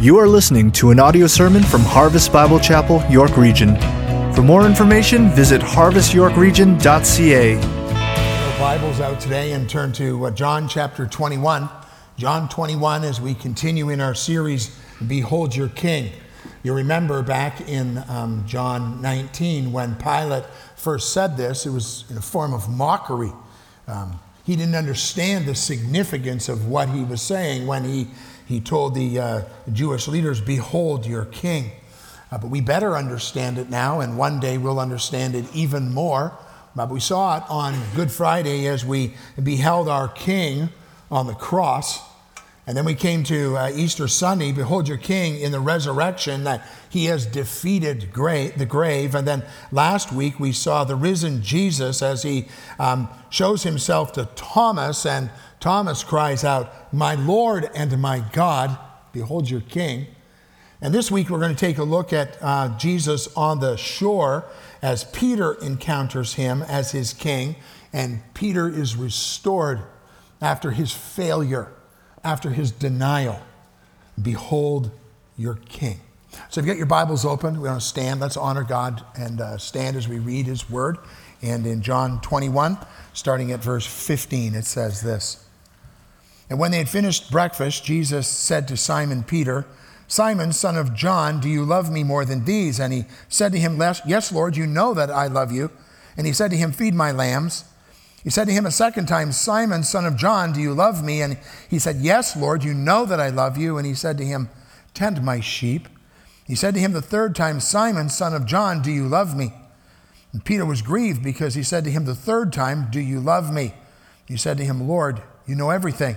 You are listening to an audio sermon from Harvest Bible Chapel, York Region. For more information, visit harvestyorkregion.ca. Our Bibles out today and turn to uh, John chapter 21. John 21, as we continue in our series, Behold Your King. You remember back in um, John 19 when Pilate first said this, it was in a form of mockery. Um, he didn't understand the significance of what he was saying when he, he told the uh, Jewish leaders, Behold your king. Uh, but we better understand it now, and one day we'll understand it even more. But we saw it on Good Friday as we beheld our king on the cross. And then we came to uh, Easter Sunday, behold your king in the resurrection, that he has defeated gra- the grave. And then last week we saw the risen Jesus as he um, shows himself to Thomas, and Thomas cries out, My Lord and my God, behold your king. And this week we're going to take a look at uh, Jesus on the shore as Peter encounters him as his king, and Peter is restored after his failure after his denial, Behold your king. So if you got your Bibles open, we want to stand. Let's honor God and uh, stand as we read his word. And in John 21, starting at verse 15, it says this And when they had finished breakfast, Jesus said to Simon Peter, Simon, son of John, do you love me more than these? And he said to him, Yes, Lord, you know that I love you. And he said to him, Feed my lambs. He said to him a second time, Simon, son of John, do you love me? And he said, Yes, Lord, you know that I love you. And he said to him, Tend my sheep. He said to him the third time, Simon, son of John, do you love me? And Peter was grieved because he said to him the third time, Do you love me? He said to him, Lord, you know everything.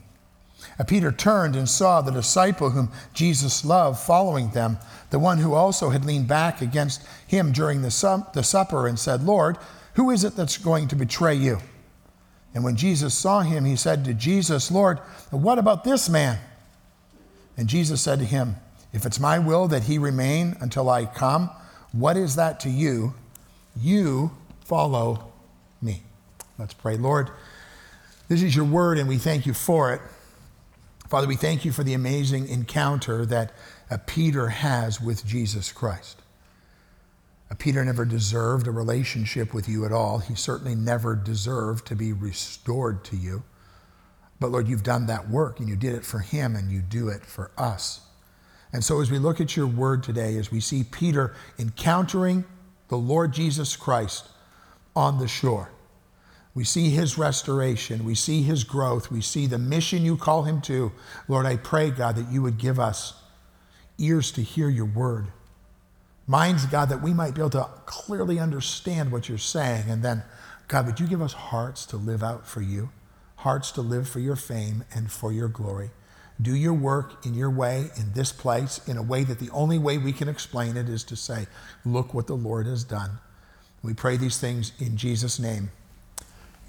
And Peter turned and saw the disciple whom Jesus loved following them, the one who also had leaned back against him during the, the supper and said, Lord, who is it that's going to betray you? And when Jesus saw him, he said to Jesus, Lord, what about this man? And Jesus said to him, If it's my will that he remain until I come, what is that to you? You follow me. Let's pray. Lord, this is your word, and we thank you for it. Father, we thank you for the amazing encounter that uh, Peter has with Jesus Christ. Uh, Peter never deserved a relationship with you at all. He certainly never deserved to be restored to you. But Lord, you've done that work and you did it for him and you do it for us. And so as we look at your word today, as we see Peter encountering the Lord Jesus Christ on the shore, we see his restoration. We see his growth. We see the mission you call him to. Lord, I pray, God, that you would give us ears to hear your word. Minds, God, that we might be able to clearly understand what you're saying. And then, God, would you give us hearts to live out for you, hearts to live for your fame and for your glory. Do your work in your way, in this place, in a way that the only way we can explain it is to say, Look what the Lord has done. We pray these things in Jesus' name.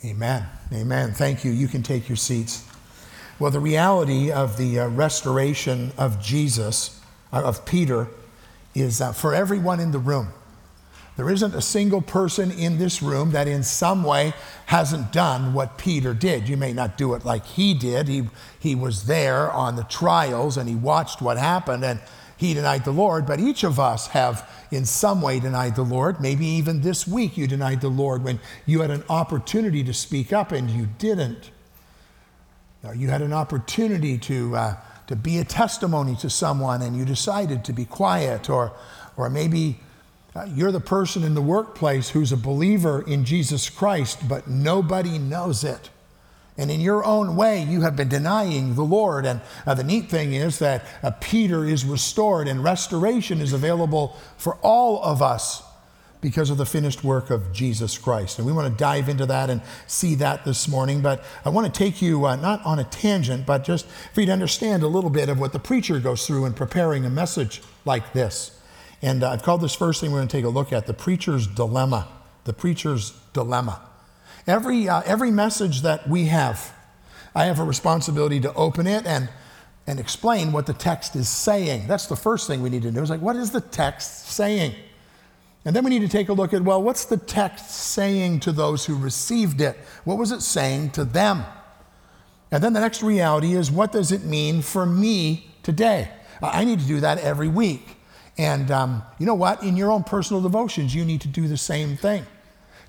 Amen. Amen. Thank you. You can take your seats. Well, the reality of the uh, restoration of Jesus, uh, of Peter, is uh, for everyone in the room. There isn't a single person in this room that in some way hasn't done what Peter did. You may not do it like he did. He, he was there on the trials and he watched what happened and he denied the Lord, but each of us have in some way denied the Lord. Maybe even this week you denied the Lord when you had an opportunity to speak up and you didn't. You had an opportunity to, uh, to be a testimony to someone and you decided to be quiet, or, or maybe uh, you're the person in the workplace who's a believer in Jesus Christ, but nobody knows it. And in your own way, you have been denying the Lord. And uh, the neat thing is that uh, Peter is restored, and restoration is available for all of us because of the finished work of Jesus Christ. And we want to dive into that and see that this morning. But I want to take you uh, not on a tangent, but just for you to understand a little bit of what the preacher goes through in preparing a message like this. And uh, I've called this first thing we're going to take a look at the preacher's dilemma. The preacher's dilemma. Every, uh, every message that we have, I have a responsibility to open it and, and explain what the text is saying. That's the first thing we need to do. Is like, what is the text saying? And then we need to take a look at, well, what's the text saying to those who received it? What was it saying to them? And then the next reality is, what does it mean for me today? I need to do that every week. And um, you know what? In your own personal devotions, you need to do the same thing.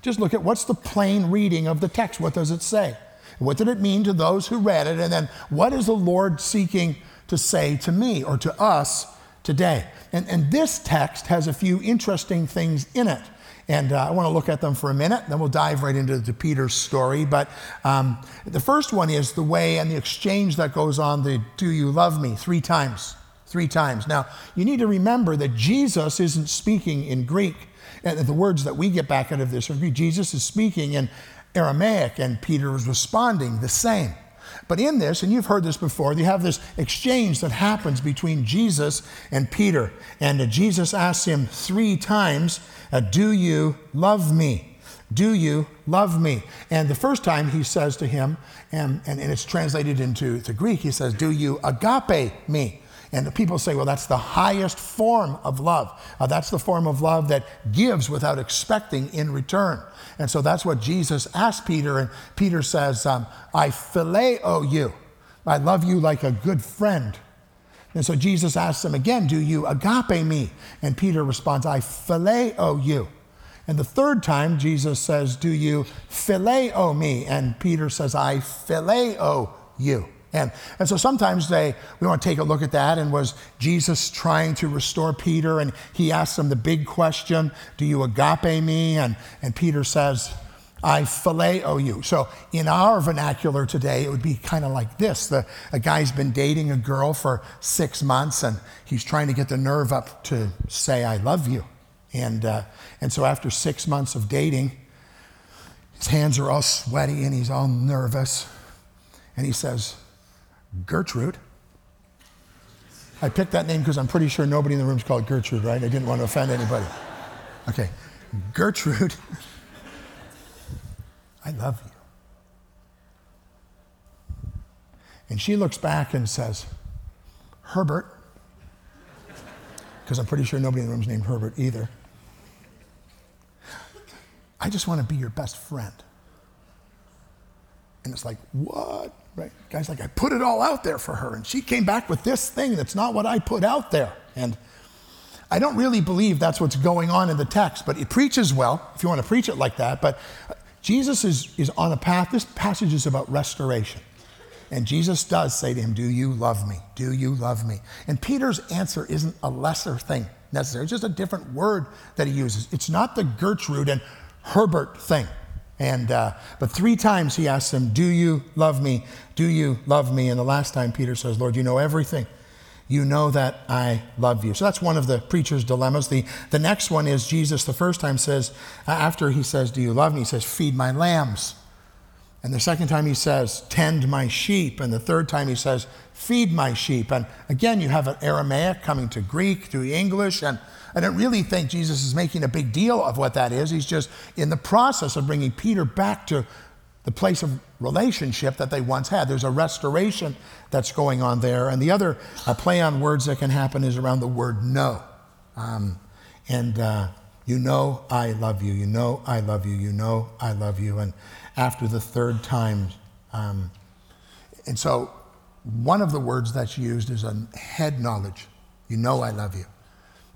Just look at what's the plain reading of the text. What does it say? What did it mean to those who read it? And then what is the Lord seeking to say to me or to us today? And, and this text has a few interesting things in it. And uh, I want to look at them for a minute, then we'll dive right into the Peter's story. But um, the first one is the way and the exchange that goes on the Do you love me? three times. Three times. Now, you need to remember that Jesus isn't speaking in Greek. And the words that we get back out of this are Jesus is speaking in Aramaic, and Peter is responding the same. But in this, and you've heard this before, you have this exchange that happens between Jesus and Peter. And uh, Jesus asks him three times, uh, Do you love me? Do you love me? And the first time he says to him, and, and, and it's translated into the Greek, he says, Do you agape me? And the people say, well, that's the highest form of love. Uh, that's the form of love that gives without expecting in return. And so that's what Jesus asked Peter. And Peter says, um, I phileo you. I love you like a good friend. And so Jesus asks him again, Do you agape me? And Peter responds, I phileo you. And the third time, Jesus says, Do you phileo me? And Peter says, I phileo you. And, and so sometimes they, we want to take a look at that. And was Jesus trying to restore Peter? And he asks him the big question Do you agape me? And, and Peter says, I phileo you. So in our vernacular today, it would be kind of like this. The, a guy's been dating a girl for six months and he's trying to get the nerve up to say, I love you. And, uh, and so after six months of dating, his hands are all sweaty and he's all nervous. And he says, Gertrude. I picked that name because I'm pretty sure nobody in the room is called Gertrude, right? I didn't want to offend anybody. Okay, Gertrude, I love you. And she looks back and says, Herbert, because I'm pretty sure nobody in the room is named Herbert either. I just want to be your best friend. And it's like, what? Right? Guy's like, I put it all out there for her, and she came back with this thing that's not what I put out there. And I don't really believe that's what's going on in the text, but it preaches well, if you want to preach it like that. But uh, Jesus is, is on a path. This passage is about restoration. And Jesus does say to him, Do you love me? Do you love me? And Peter's answer isn't a lesser thing necessarily, it's just a different word that he uses. It's not the Gertrude and Herbert thing. And, uh, but three times he asks them, Do you love me? Do you love me? And the last time Peter says, Lord, you know everything. You know that I love you. So that's one of the preacher's dilemmas. The, the next one is Jesus, the first time, says, after he says, Do you love me? He says, Feed my lambs. And the second time he says, Tend my sheep. And the third time he says, Feed my sheep. And again, you have an Aramaic coming to Greek, to English. And I don't really think Jesus is making a big deal of what that is. He's just in the process of bringing Peter back to the place of relationship that they once had. There's a restoration that's going on there. And the other uh, play on words that can happen is around the word know. Um, and uh, you know I love you. You know I love you. You know I love you. And after the third time, um, and so one of the words that's used is a head knowledge. You know I love you.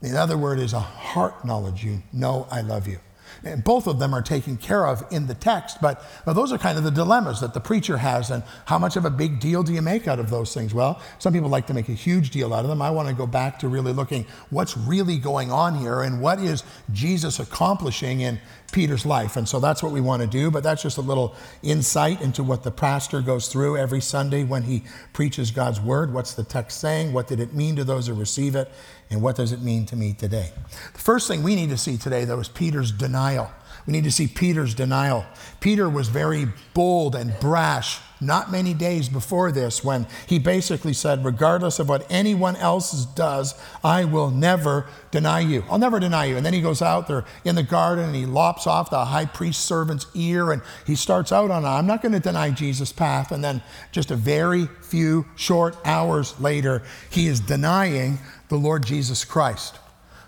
The other word is a heart knowledge. You know I love you. And both of them are taken care of in the text, but well, those are kind of the dilemmas that the preacher has. And how much of a big deal do you make out of those things? Well, some people like to make a huge deal out of them. I want to go back to really looking what's really going on here and what is Jesus accomplishing in Peter's life. And so that's what we want to do, but that's just a little insight into what the pastor goes through every Sunday when he preaches God's word. What's the text saying? What did it mean to those who receive it? And what does it mean to me today? The first thing we need to see today, though, is Peter's denial. We need to see Peter's denial. Peter was very bold and brash not many days before this when he basically said, regardless of what anyone else does, I will never deny you. I'll never deny you. And then he goes out there in the garden and he lops off the high priest servant's ear and he starts out on, I'm not going to deny Jesus' path. And then just a very few short hours later, he is denying the Lord Jesus Christ.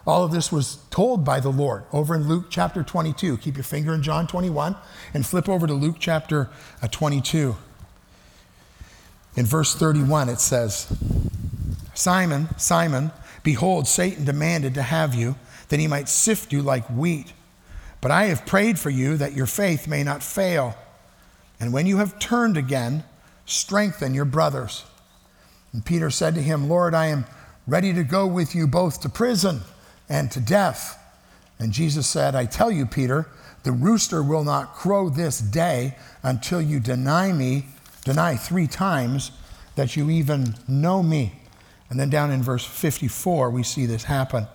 All of this was told by the Lord over in Luke chapter 22. Keep your finger in John 21 and flip over to Luke chapter uh, 22. In verse 31, it says, Simon, Simon, behold, Satan demanded to have you, that he might sift you like wheat. But I have prayed for you that your faith may not fail. And when you have turned again, strengthen your brothers. And Peter said to him, Lord, I am ready to go with you both to prison and to death. And Jesus said, I tell you, Peter, the rooster will not crow this day until you deny me deny three times that you even know me. And then down in verse 54, we see this happen.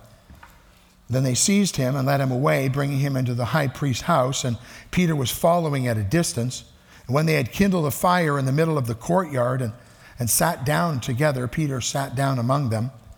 Then they seized him and led him away, bringing him into the high priest's house. And Peter was following at a distance. And when they had kindled a fire in the middle of the courtyard and, and sat down together, Peter sat down among them.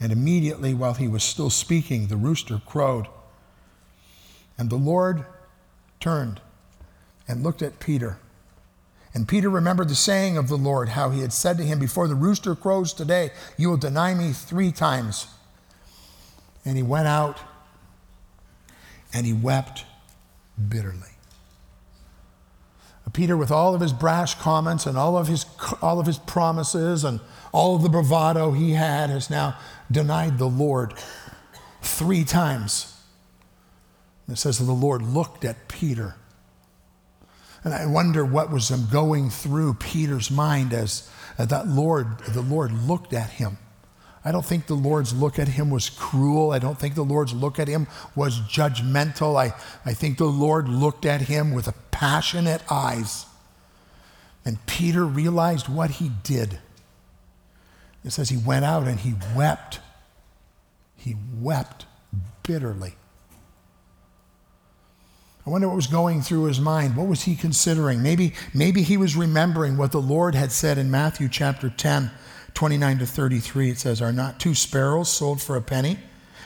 And immediately, while he was still speaking, the rooster crowed. And the Lord turned and looked at Peter. And Peter remembered the saying of the Lord, how he had said to him, Before the rooster crows today, you will deny me three times. And he went out and he wept bitterly. Peter, with all of his brash comments and all of his, all of his promises and all of the bravado he had, has now denied the Lord three times. It says that the Lord looked at Peter and I wonder what was going through Peter's mind as that Lord, the Lord looked at him. I don't think the Lord's look at him was cruel. I don't think the Lord's look at him was judgmental. I, I think the Lord looked at him with passionate eyes. And Peter realized what he did. It says he went out and he wept. He wept bitterly. I wonder what was going through his mind. What was he considering? Maybe, maybe he was remembering what the Lord had said in Matthew chapter 10, 29 to 33. It says, Are not two sparrows sold for a penny?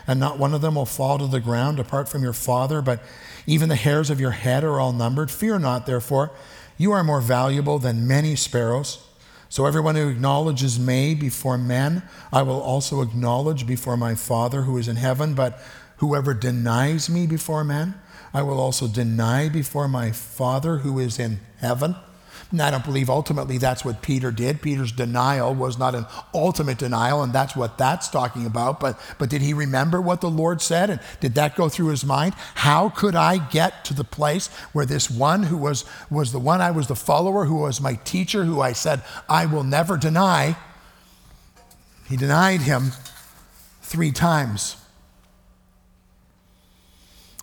And not one of them will fall to the ground apart from your Father, but even the hairs of your head are all numbered. Fear not, therefore, you are more valuable than many sparrows. So everyone who acknowledges me before men, I will also acknowledge before my Father who is in heaven. But whoever denies me before men, I will also deny before my Father who is in heaven. And I don't believe ultimately that's what Peter did. Peter's denial was not an ultimate denial, and that's what that's talking about. But, but did he remember what the Lord said? And did that go through his mind? How could I get to the place where this one who was, was the one I was the follower, who was my teacher, who I said, I will never deny, he denied him three times.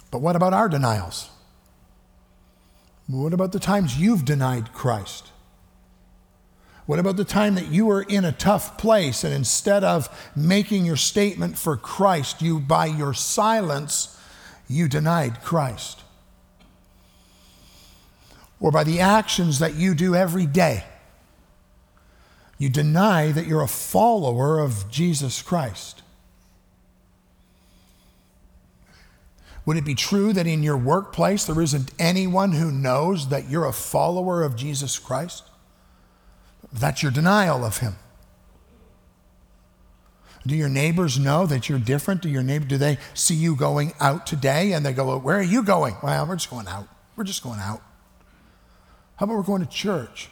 But what about our denials? What about the times you've denied Christ? What about the time that you were in a tough place and instead of making your statement for Christ, you, by your silence, you denied Christ? Or by the actions that you do every day, you deny that you're a follower of Jesus Christ? Would it be true that in your workplace there isn't anyone who knows that you're a follower of Jesus Christ? That's your denial of him. Do your neighbors know that you're different? Do your neighbor do they see you going out today and they go, well, "Where are you going?" Well, we're just going out. We're just going out. How about we're going to church?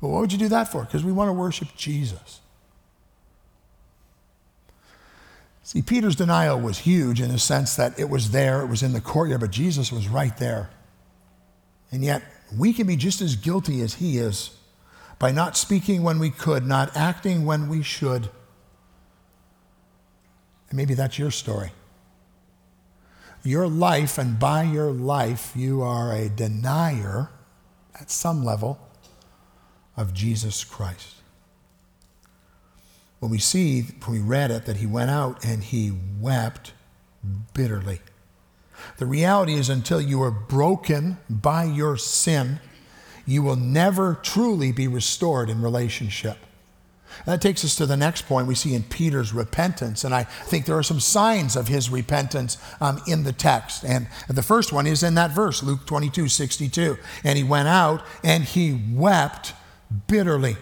Well, what would you do that for? Because we want to worship Jesus. See, Peter's denial was huge in the sense that it was there, it was in the courtyard, but Jesus was right there. And yet, we can be just as guilty as he is by not speaking when we could, not acting when we should. And maybe that's your story. Your life, and by your life, you are a denier at some level of Jesus Christ. We see, when we read it, that he went out and he wept bitterly. The reality is, until you are broken by your sin, you will never truly be restored in relationship. That takes us to the next point we see in Peter's repentance. And I think there are some signs of his repentance um, in the text. And the first one is in that verse, Luke 22 62. And he went out and he wept bitterly.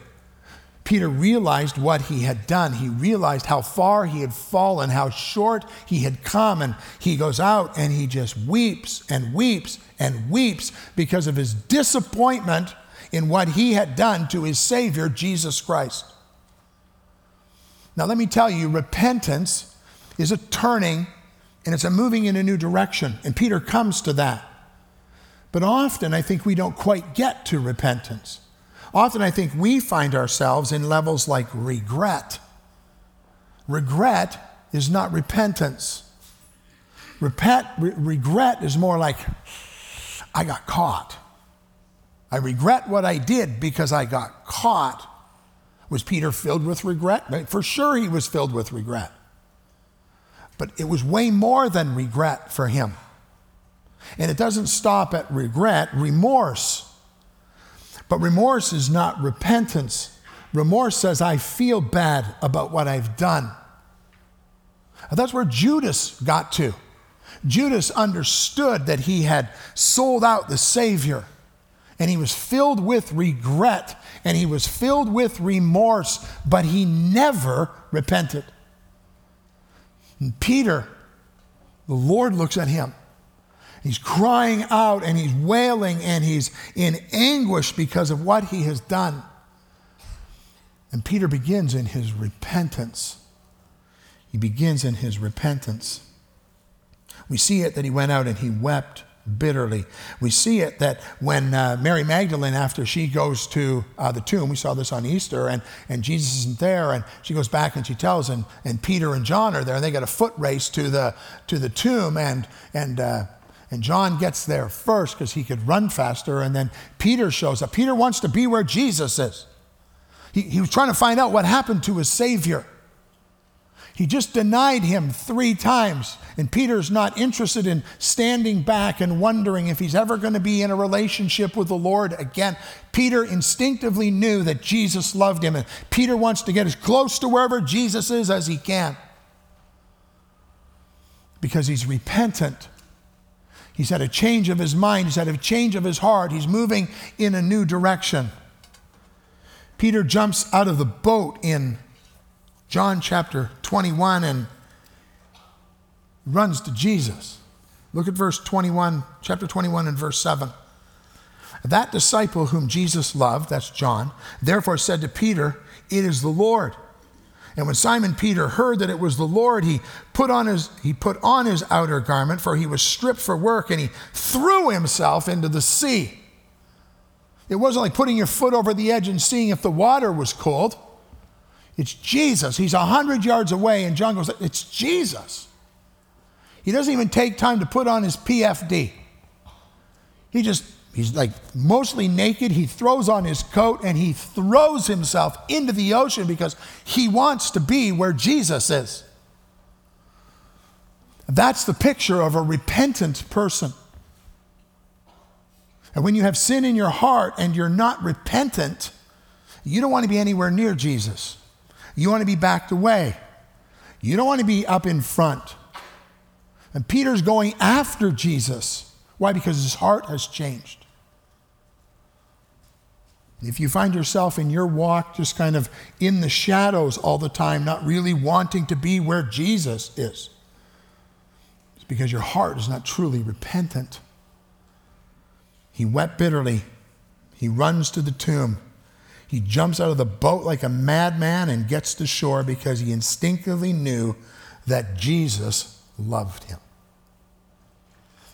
Peter realized what he had done. He realized how far he had fallen, how short he had come. And he goes out and he just weeps and weeps and weeps because of his disappointment in what he had done to his Savior, Jesus Christ. Now, let me tell you, repentance is a turning and it's a moving in a new direction. And Peter comes to that. But often I think we don't quite get to repentance. Often I think we find ourselves in levels like regret. Regret is not repentance. Repent, re- regret is more like, I got caught. I regret what I did because I got caught. Was Peter filled with regret? For sure, he was filled with regret. But it was way more than regret for him. And it doesn't stop at regret, remorse but remorse is not repentance. Remorse says, I feel bad about what I've done. And that's where Judas got to. Judas understood that he had sold out the Savior, and he was filled with regret, and he was filled with remorse, but he never repented. And Peter, the Lord looks at him He's crying out and he's wailing and he's in anguish because of what he has done. And Peter begins in his repentance. He begins in his repentance. We see it that he went out and he wept bitterly. We see it that when uh, Mary Magdalene, after she goes to uh, the tomb, we saw this on Easter, and, and Jesus isn't there, and she goes back and she tells, and, and Peter and John are there, and they got a foot race to the, to the tomb, and, and uh, and John gets there first because he could run faster. And then Peter shows up. Peter wants to be where Jesus is. He, he was trying to find out what happened to his Savior. He just denied him three times. And Peter's not interested in standing back and wondering if he's ever going to be in a relationship with the Lord again. Peter instinctively knew that Jesus loved him. And Peter wants to get as close to wherever Jesus is as he can because he's repentant He's had a change of his mind, he's had a change of his heart, he's moving in a new direction. Peter jumps out of the boat in John chapter 21 and runs to Jesus. Look at verse 21, chapter 21 and verse 7. That disciple whom Jesus loved, that's John, therefore said to Peter, It is the Lord. And when Simon Peter heard that it was the Lord, he put on his, he put on his outer garment, for he was stripped for work, and he threw himself into the sea. It wasn't like putting your foot over the edge and seeing if the water was cold. It's Jesus. He's 100 yards away, and John goes, It's Jesus. He doesn't even take time to put on his PFD. He just He's like mostly naked. He throws on his coat and he throws himself into the ocean because he wants to be where Jesus is. That's the picture of a repentant person. And when you have sin in your heart and you're not repentant, you don't want to be anywhere near Jesus. You want to be backed away. You don't want to be up in front. And Peter's going after Jesus. Why? Because his heart has changed. If you find yourself in your walk just kind of in the shadows all the time, not really wanting to be where Jesus is, it's because your heart is not truly repentant. He wept bitterly. He runs to the tomb. He jumps out of the boat like a madman and gets to shore because he instinctively knew that Jesus loved him.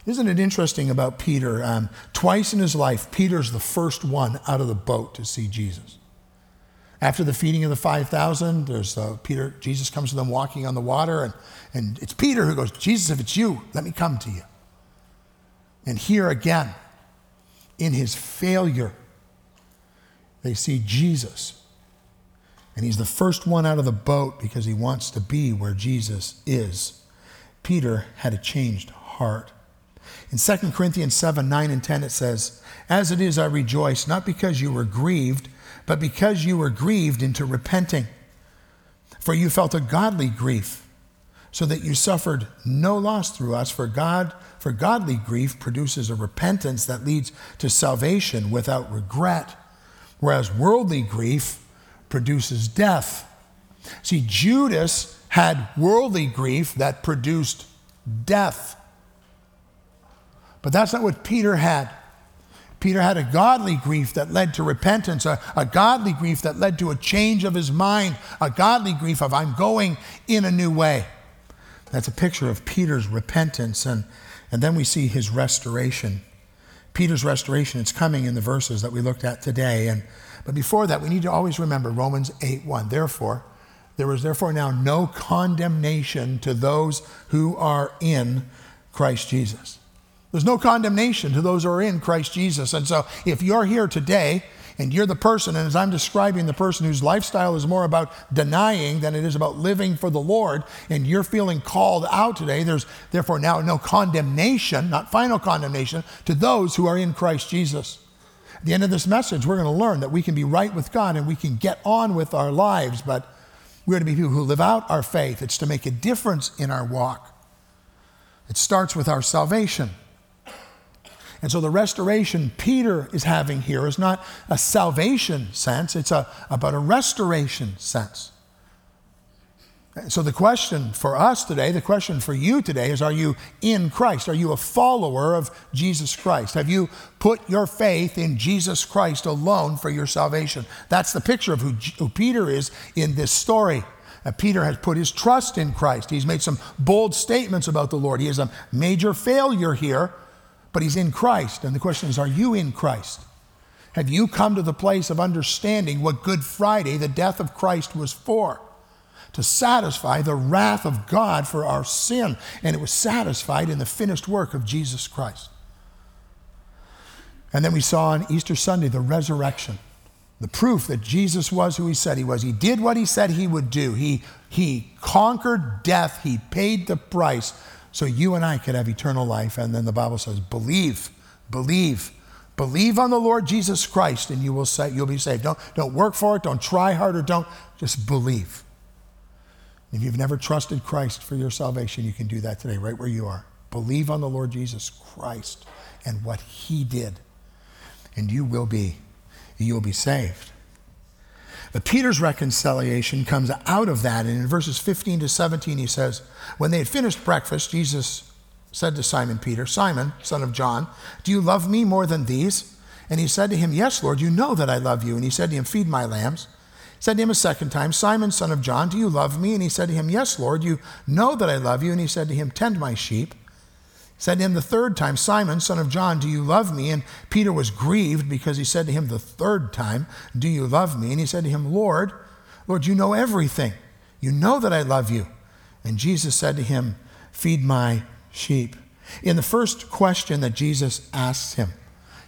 Isn't it interesting about Peter? Um, twice in his life, Peter's the first one out of the boat to see Jesus. After the feeding of the 5,000, there's uh, Peter, Jesus comes to them walking on the water, and, and it's Peter who goes, Jesus, if it's you, let me come to you. And here again, in his failure, they see Jesus. And he's the first one out of the boat because he wants to be where Jesus is. Peter had a changed heart. In 2 Corinthians 7 9 and 10, it says, As it is, I rejoice, not because you were grieved, but because you were grieved into repenting. For you felt a godly grief, so that you suffered no loss through us. For God, for godly grief produces a repentance that leads to salvation without regret, whereas worldly grief produces death. See, Judas had worldly grief that produced death. But that's not what Peter had. Peter had a godly grief that led to repentance, a, a, godly grief that led to a change of his mind, a godly grief of, I'm going in a new way. That's a picture of Peter's repentance. And, and then we see his restoration. Peter's restoration, it's coming in the verses that we looked at today. And, but before that, we need to always remember Romans 8 1. Therefore, there is therefore now no condemnation to those who are in Christ Jesus. There's no condemnation to those who are in Christ Jesus. And so if you're here today and you're the person, and as I'm describing the person whose lifestyle is more about denying than it is about living for the Lord, and you're feeling called out today, there's therefore now no condemnation, not final condemnation, to those who are in Christ Jesus. At the end of this message, we're going to learn that we can be right with God and we can get on with our lives, but we're to be people who live out our faith. It's to make a difference in our walk. It starts with our salvation. And so the restoration Peter is having here is not a salvation sense, it's a, about a restoration sense. So the question for us today, the question for you today is are you in Christ? Are you a follower of Jesus Christ? Have you put your faith in Jesus Christ alone for your salvation? That's the picture of who, who Peter is in this story. Uh, Peter has put his trust in Christ. He's made some bold statements about the Lord. He is a major failure here, but he's in Christ. And the question is, are you in Christ? Have you come to the place of understanding what Good Friday, the death of Christ, was for? To satisfy the wrath of God for our sin. And it was satisfied in the finished work of Jesus Christ. And then we saw on Easter Sunday the resurrection, the proof that Jesus was who he said he was. He did what he said he would do. He, he conquered death, he paid the price so you and I could have eternal life. And then the Bible says, believe, believe, believe on the Lord Jesus Christ, and you will say you'll be saved. Don't, don't work for it, don't try harder, don't just believe. If you've never trusted Christ for your salvation, you can do that today, right where you are. Believe on the Lord Jesus Christ and what he did, and you will be, you will be saved. But Peter's reconciliation comes out of that. And in verses 15 to 17, he says, When they had finished breakfast, Jesus said to Simon Peter, Simon, son of John, do you love me more than these? And he said to him, Yes, Lord, you know that I love you. And he said to him, Feed my lambs. He said to him a second time, Simon, son of John, do you love me? And he said to him, Yes, Lord, you know that I love you. And he said to him, Tend my sheep said him the third time, Simon, son of John, do you love me? And Peter was grieved because he said to him the third time, Do you love me? And he said to him, Lord, Lord, you know everything. You know that I love you. And Jesus said to him, Feed my sheep. In the first question that Jesus asks him,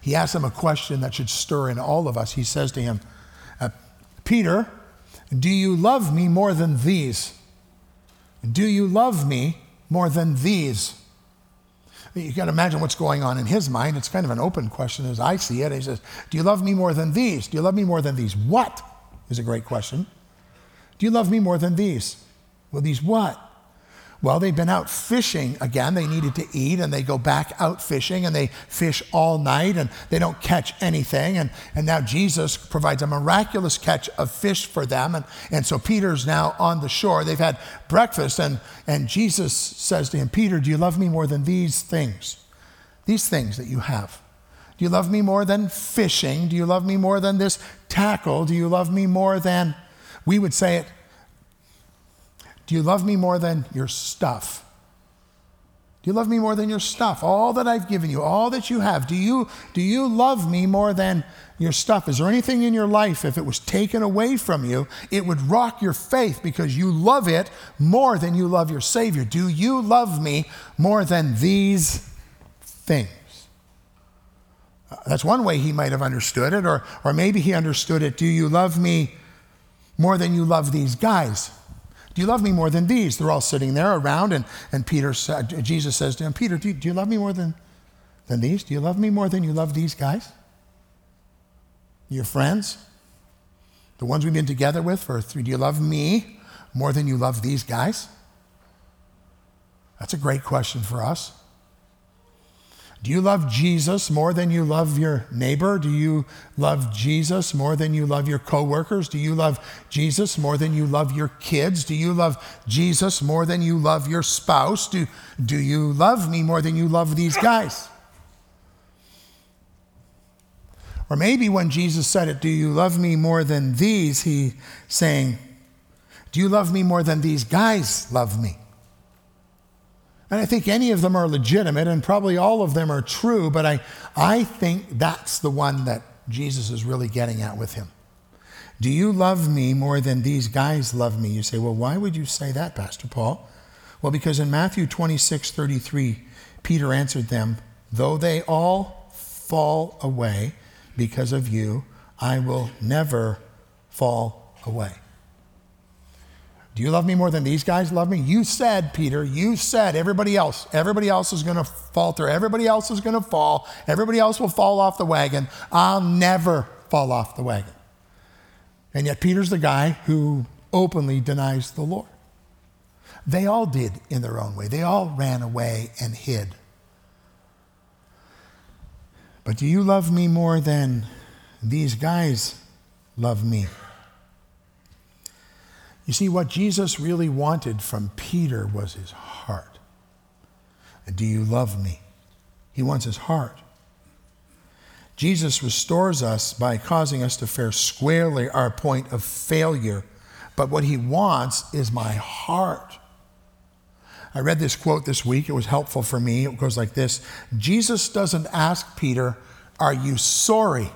he asks him a question that should stir in all of us. He says to him, uh, Peter, do you love me more than these? Do you love me more than these? You can imagine what's going on in his mind. It's kind of an open question as I see it. He says, Do you love me more than these? Do you love me more than these? What is a great question. Do you love me more than these? Well, these what? Well, they've been out fishing again. They needed to eat, and they go back out fishing, and they fish all night, and they don't catch anything. And, and now Jesus provides a miraculous catch of fish for them. And, and so Peter's now on the shore. They've had breakfast, and, and Jesus says to him, Peter, do you love me more than these things? These things that you have. Do you love me more than fishing? Do you love me more than this tackle? Do you love me more than, we would say it, Do you love me more than your stuff? Do you love me more than your stuff? All that I've given you, all that you have. Do you, do you love me more than your stuff? Is there anything in your life, if it was taken away from you, it would rock your faith because you love it more than you love your Savior? Do you love me more than these things? Uh, that's one way he might have understood it, or, or maybe he understood it. Do you love me more than you love these guys? You love me more than these? They're all sitting there around, and, and Peter, Jesus says to him, Peter, do you, do you love me more than, than these? Do you love me more than you love these guys? Your friends? The ones we've been together with for three? Do you love me more than you love these guys? That's a great question for us. Do you love Jesus more than you love your neighbor? Do you love Jesus more than you love your coworkers? Do you love Jesus more than you love your kids? Do you love Jesus more than you love your spouse? Do, do you love me more than you love these guys? Or maybe when Jesus said it, Do you love me more than these? He saying, Do you love me more than these guys love me? And I think any of them are legitimate, and probably all of them are true, but I, I think that's the one that Jesus is really getting at with him. Do you love me more than these guys love me? You say, well, why would you say that, Pastor Paul? Well, because in Matthew 26 33, Peter answered them, Though they all fall away because of you, I will never fall away. Do you love me more than these guys love me? You said, Peter, you said everybody else, everybody else is going to falter, everybody else is going to fall, everybody else will fall off the wagon. I'll never fall off the wagon. And yet, Peter's the guy who openly denies the Lord. They all did in their own way, they all ran away and hid. But do you love me more than these guys love me? You see, what Jesus really wanted from Peter was his heart. Do you love me? He wants his heart. Jesus restores us by causing us to fare squarely our point of failure. But what he wants is my heart. I read this quote this week. It was helpful for me. It goes like this Jesus doesn't ask Peter, Are you sorry?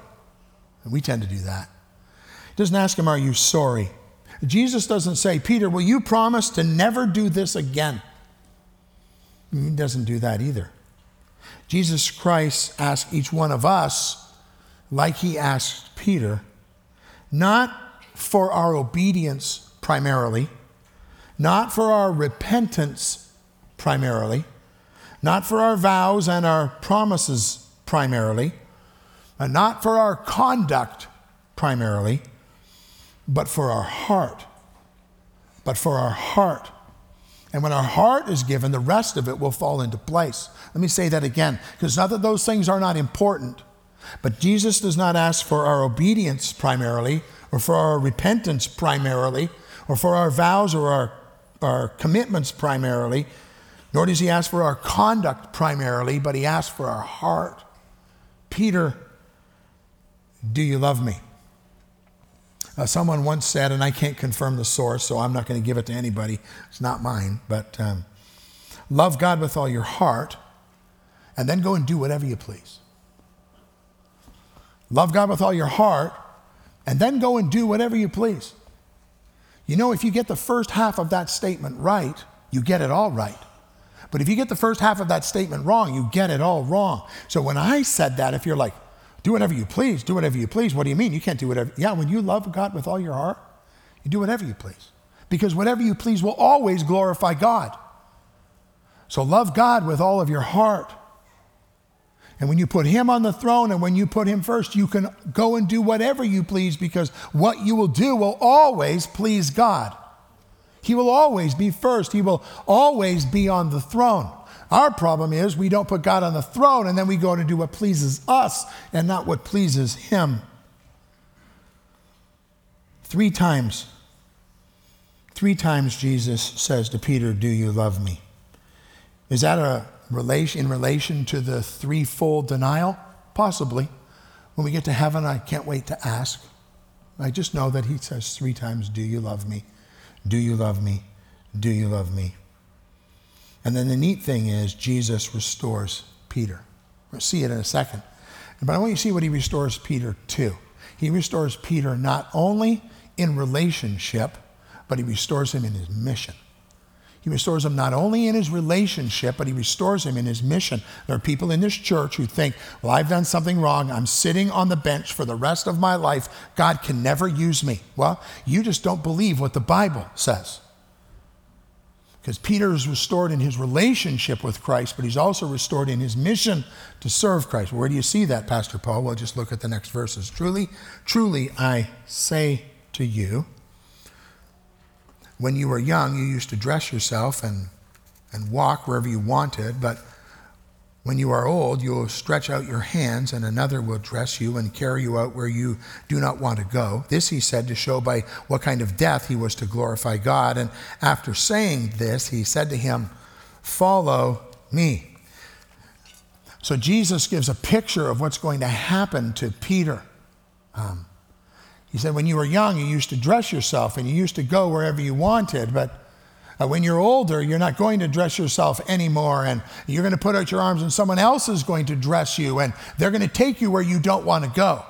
And we tend to do that. He doesn't ask him, Are you sorry? Jesus doesn't say, Peter, will you promise to never do this again? He doesn't do that either. Jesus Christ asks each one of us, like he asked Peter, not for our obedience primarily, not for our repentance primarily, not for our vows and our promises primarily, and not for our conduct primarily but for our heart. But for our heart. And when our heart is given, the rest of it will fall into place. Let me say that again, because not that those things are not important, but Jesus does not ask for our obedience primarily, or for our repentance primarily, or for our vows or our, our commitments primarily, nor does he ask for our conduct primarily, but he asks for our heart. Peter, do you love me? Uh, someone once said, and I can't confirm the source, so I'm not going to give it to anybody, it's not mine, but um, love God with all your heart and then go and do whatever you please. Love God with all your heart and then go and do whatever you please. You know, if you get the first half of that statement right, you get it all right. But if you get the first half of that statement wrong, you get it all wrong. So when I said that, if you're like, do whatever you please. Do whatever you please. What do you mean? You can't do whatever. Yeah, when you love God with all your heart, you do whatever you please. Because whatever you please will always glorify God. So love God with all of your heart. And when you put Him on the throne and when you put Him first, you can go and do whatever you please because what you will do will always please God. He will always be first, He will always be on the throne. Our problem is we don't put God on the throne and then we go to do what pleases us and not what pleases Him. Three times, three times Jesus says to Peter, Do you love me? Is that a relation in relation to the threefold denial? Possibly. When we get to heaven, I can't wait to ask. I just know that he says three times, Do you love me? Do you love me? Do you love me? And then the neat thing is, Jesus restores Peter. We'll see it in a second. But I want you to see what he restores Peter to. He restores Peter not only in relationship, but he restores him in his mission. He restores him not only in his relationship, but he restores him in his mission. There are people in this church who think, well, I've done something wrong. I'm sitting on the bench for the rest of my life. God can never use me. Well, you just don't believe what the Bible says. Because Peter is restored in his relationship with Christ, but he's also restored in his mission to serve Christ. Where do you see that, Pastor Paul? Well, just look at the next verses. Truly, truly, I say to you, when you were young, you used to dress yourself and, and walk wherever you wanted, but when you are old, you will stretch out your hands, and another will dress you and carry you out where you do not want to go. This he said to show by what kind of death he was to glorify God. And after saying this, he said to him, Follow me. So Jesus gives a picture of what's going to happen to Peter. Um, he said, When you were young, you used to dress yourself and you used to go wherever you wanted, but uh, when you're older, you're not going to dress yourself anymore, and you're going to put out your arms, and someone else is going to dress you, and they're going to take you where you don't want to go.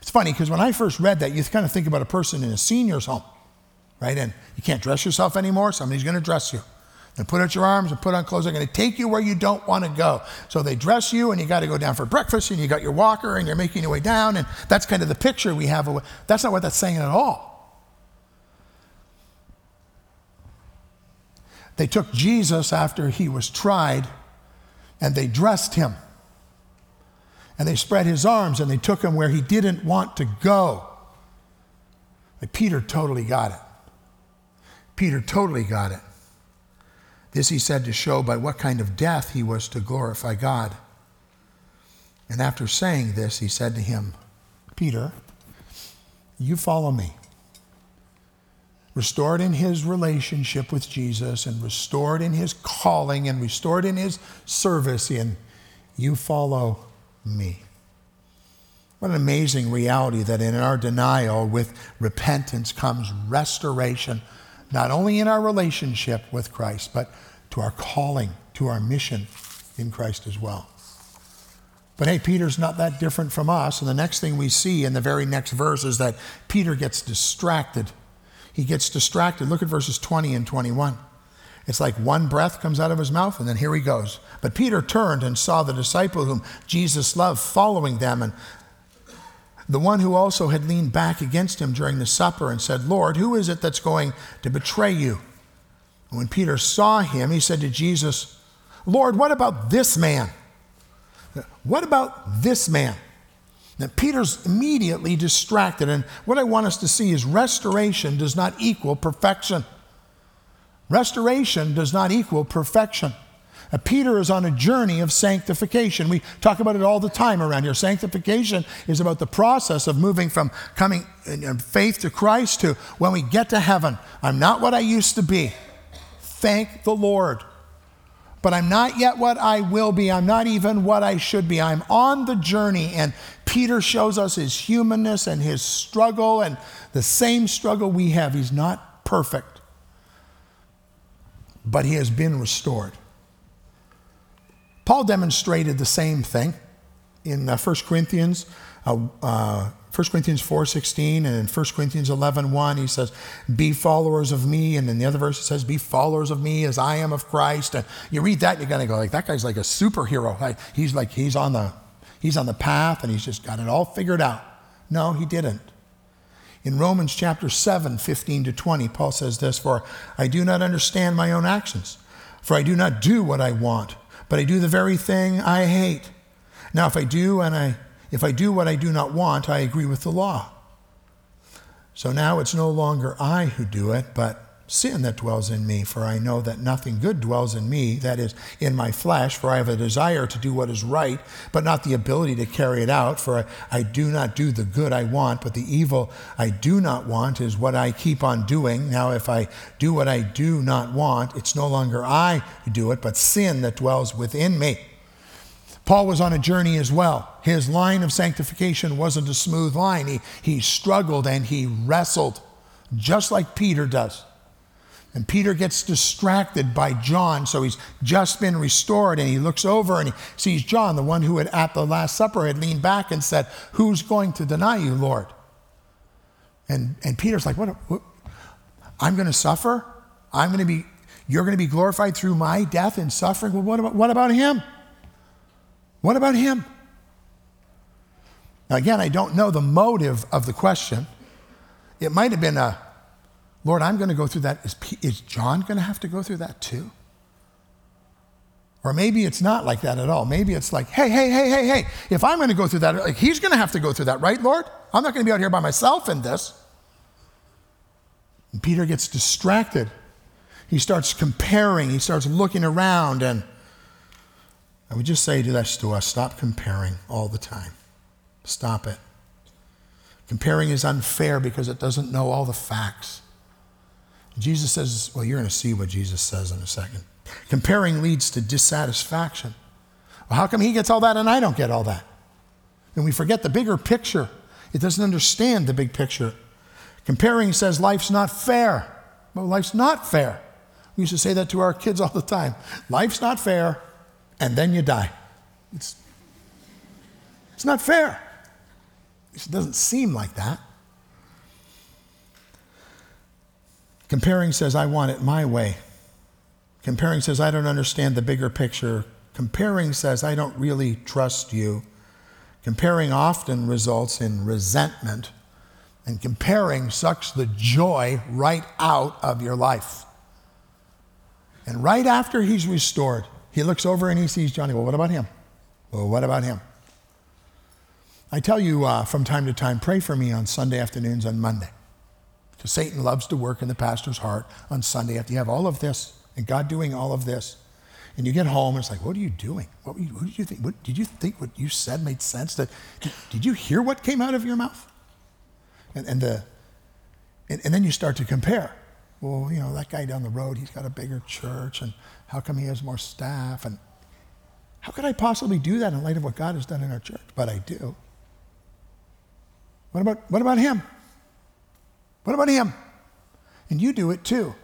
It's funny because when I first read that, you kind of think about a person in a senior's home, right? And you can't dress yourself anymore, somebody's going to dress you. And put out your arms and put on clothes. They're going to take you where you don't want to go. So they dress you, and you got to go down for breakfast, and you got your walker, and you're making your way down. And that's kind of the picture we have. That's not what that's saying at all. They took Jesus after he was tried, and they dressed him. And they spread his arms, and they took him where he didn't want to go. But Peter totally got it. Peter totally got it. This he said to show by what kind of death he was to glorify God. And after saying this, he said to him, Peter, you follow me. Restored in his relationship with Jesus and restored in his calling and restored in his service in you follow me. What an amazing reality that in our denial with repentance comes restoration not only in our relationship with Christ, but to our calling, to our mission in Christ as well. But hey, Peter's not that different from us. And the next thing we see in the very next verse is that Peter gets distracted. He gets distracted. Look at verses 20 and 21. It's like one breath comes out of his mouth, and then here he goes. But Peter turned and saw the disciple whom Jesus loved following them, and the one who also had leaned back against him during the supper and said, Lord, who is it that's going to betray you? And when Peter saw him, he said to Jesus, Lord, what about this man? What about this man? Now, Peter's immediately distracted, and what I want us to see is restoration does not equal perfection. Restoration does not equal perfection. Now, Peter is on a journey of sanctification. We talk about it all the time around here. Sanctification is about the process of moving from coming in faith to Christ to when we get to heaven. I'm not what I used to be. Thank the Lord. But I'm not yet what I will be. I'm not even what I should be. I'm on the journey. And Peter shows us his humanness and his struggle and the same struggle we have. He's not perfect, but he has been restored. Paul demonstrated the same thing in uh, 1 Corinthians uh, uh, 1 Corinthians 4.16 and in 1 Corinthians 11.1 he says, be followers of me. And in the other verse it says, be followers of me as I am of Christ. And you read that you're going to go like, that guy's like a superhero. He's like, he's on, the, he's on the path and he's just got it all figured out. No, he didn't. In Romans chapter 7, 15 to 20, Paul says this, For I do not understand my own actions, for I do not do what I want, but I do the very thing I hate. Now, if I do and I if I do what I do not want, I agree with the law. So now it's no longer I who do it, but sin that dwells in me. For I know that nothing good dwells in me, that is, in my flesh. For I have a desire to do what is right, but not the ability to carry it out. For I, I do not do the good I want, but the evil I do not want is what I keep on doing. Now, if I do what I do not want, it's no longer I who do it, but sin that dwells within me. Paul was on a journey as well. His line of sanctification wasn't a smooth line. He, he struggled and he wrestled, just like Peter does. And Peter gets distracted by John, so he's just been restored, and he looks over and he sees John, the one who had at the Last Supper had leaned back and said, Who's going to deny you, Lord? And, and Peter's like, what, what? I'm going to suffer? I'm going to be, you're going to be glorified through my death and suffering? Well, what about, what about him? What about him? Now, again, I don't know the motive of the question. It might have been a, Lord, I'm going to go through that. Is, is John going to have to go through that too? Or maybe it's not like that at all. Maybe it's like, hey, hey, hey, hey, hey, if I'm going to go through that, like, he's going to have to go through that, right, Lord? I'm not going to be out here by myself in this. And Peter gets distracted. He starts comparing, he starts looking around, and I would just say to that to us stop comparing all the time. Stop it. Comparing is unfair because it doesn't know all the facts. Jesus says, well, you're going to see what Jesus says in a second. Comparing leads to dissatisfaction. Well, how come he gets all that and I don't get all that? And we forget the bigger picture. It doesn't understand the big picture. Comparing says life's not fair. Well, life's not fair. We used to say that to our kids all the time. Life's not fair, and then you die. It's, it's not fair. It doesn't seem like that. Comparing says, I want it my way. Comparing says, I don't understand the bigger picture. Comparing says, I don't really trust you. Comparing often results in resentment, and comparing sucks the joy right out of your life. And right after he's restored, he looks over and he sees Johnny. Well, what about him? Well, what about him? I tell you uh, from time to time, pray for me on Sunday afternoons and Monday. Because Satan loves to work in the pastor's heart on Sunday after you have all of this and God doing all of this. And you get home, and it's like, what are you doing? What, you, did you think? What, did you think what you said made sense? That, did, did you hear what came out of your mouth? And, and, the, and, and then you start to compare. Well, you know, that guy down the road, he's got a bigger church, and how come he has more staff? And how could I possibly do that in light of what God has done in our church? But I do. What about, what about him? What about him? And you do it too.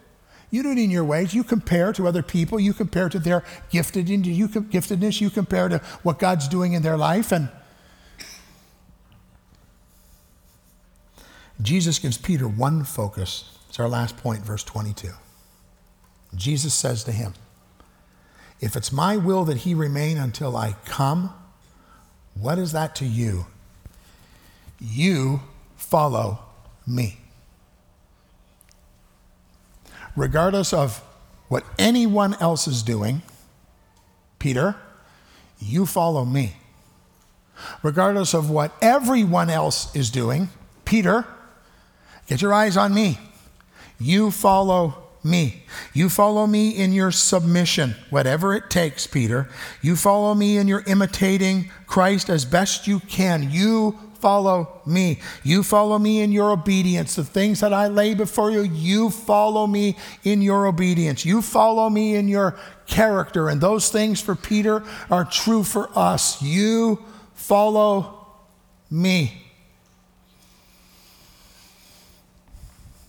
You do it in your ways. You compare to other people. You compare to their giftedness. You, compare to what God's doing in their life. And Jesus gives Peter one focus. It's our last point, verse 22. Jesus says to him, If it's my will that he remain until I come, what is that to you? You follow me regardless of what anyone else is doing, Peter, you follow me. Regardless of what everyone else is doing, Peter, get your eyes on me. You follow me. You follow me in your submission, whatever it takes, Peter. You follow me in your imitating Christ as best you can. You follow me. You follow me in your obedience. The things that I lay before you, you follow me in your obedience. You follow me in your character. And those things for Peter are true for us. You follow me.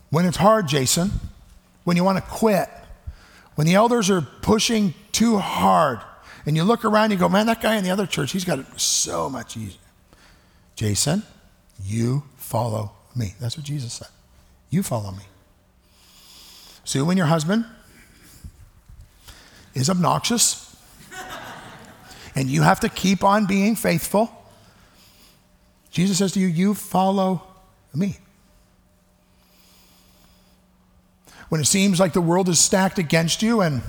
When it's hard, Jason, when you want to quit, when the elders are pushing too hard, and you look around and you go, man, that guy in the other church, he's got it so much easier. Jason, you follow me. That's what Jesus said. You follow me. So when your husband is obnoxious and you have to keep on being faithful, Jesus says to you, You follow me. When it seems like the world is stacked against you and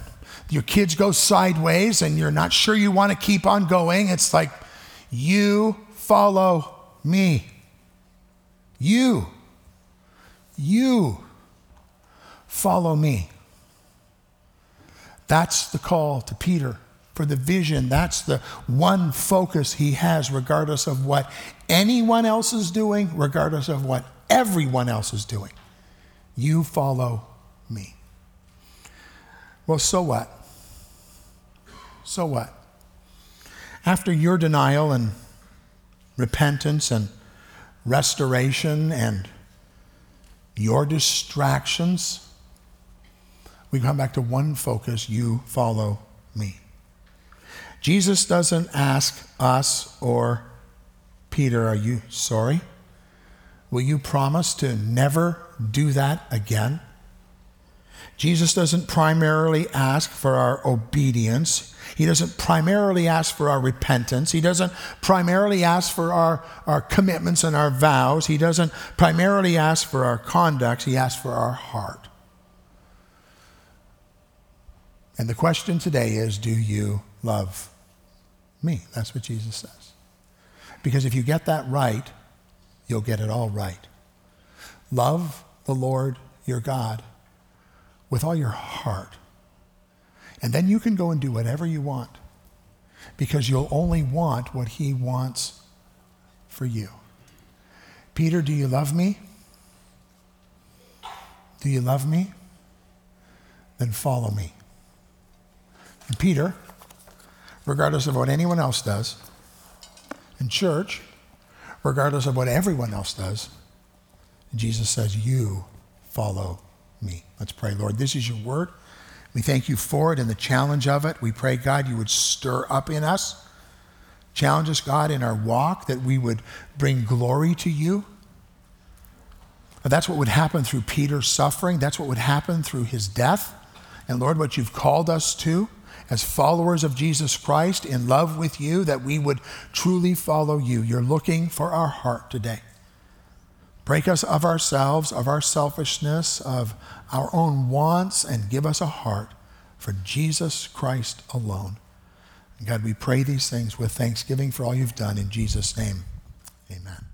your kids go sideways and you're not sure you want to keep on going, it's like, You follow me. You, you follow me. That's the call to Peter for the vision. That's the one focus he has, regardless of what anyone else is doing, regardless of what everyone else is doing. You follow me. Well, so what? So what? After your denial and repentance and restoration and your distractions, we come back to one focus you follow me. Jesus doesn't ask us or Peter, Are you sorry? Will you promise to never do that again? Jesus doesn't primarily ask for our obedience. He doesn't primarily ask for our repentance. He doesn't primarily ask for our, our commitments and our vows. He doesn't primarily ask for our conduct. He asks for our heart. And the question today is do you love me? That's what Jesus says. Because if you get that right, you'll get it all right. Love the Lord your God with all your heart. And then you can go and do whatever you want because you'll only want what he wants for you. Peter, do you love me? Do you love me? Then follow me. And Peter, regardless of what anyone else does, in church, regardless of what everyone else does, Jesus says, You follow me. Let's pray, Lord. This is your word. We thank you for it and the challenge of it. We pray, God, you would stir up in us. Challenge us, God, in our walk, that we would bring glory to you. That's what would happen through Peter's suffering. That's what would happen through his death. And Lord, what you've called us to as followers of Jesus Christ in love with you, that we would truly follow you. You're looking for our heart today. Break us of ourselves, of our selfishness, of our own wants, and give us a heart for Jesus Christ alone. God, we pray these things with thanksgiving for all you've done in Jesus' name. Amen.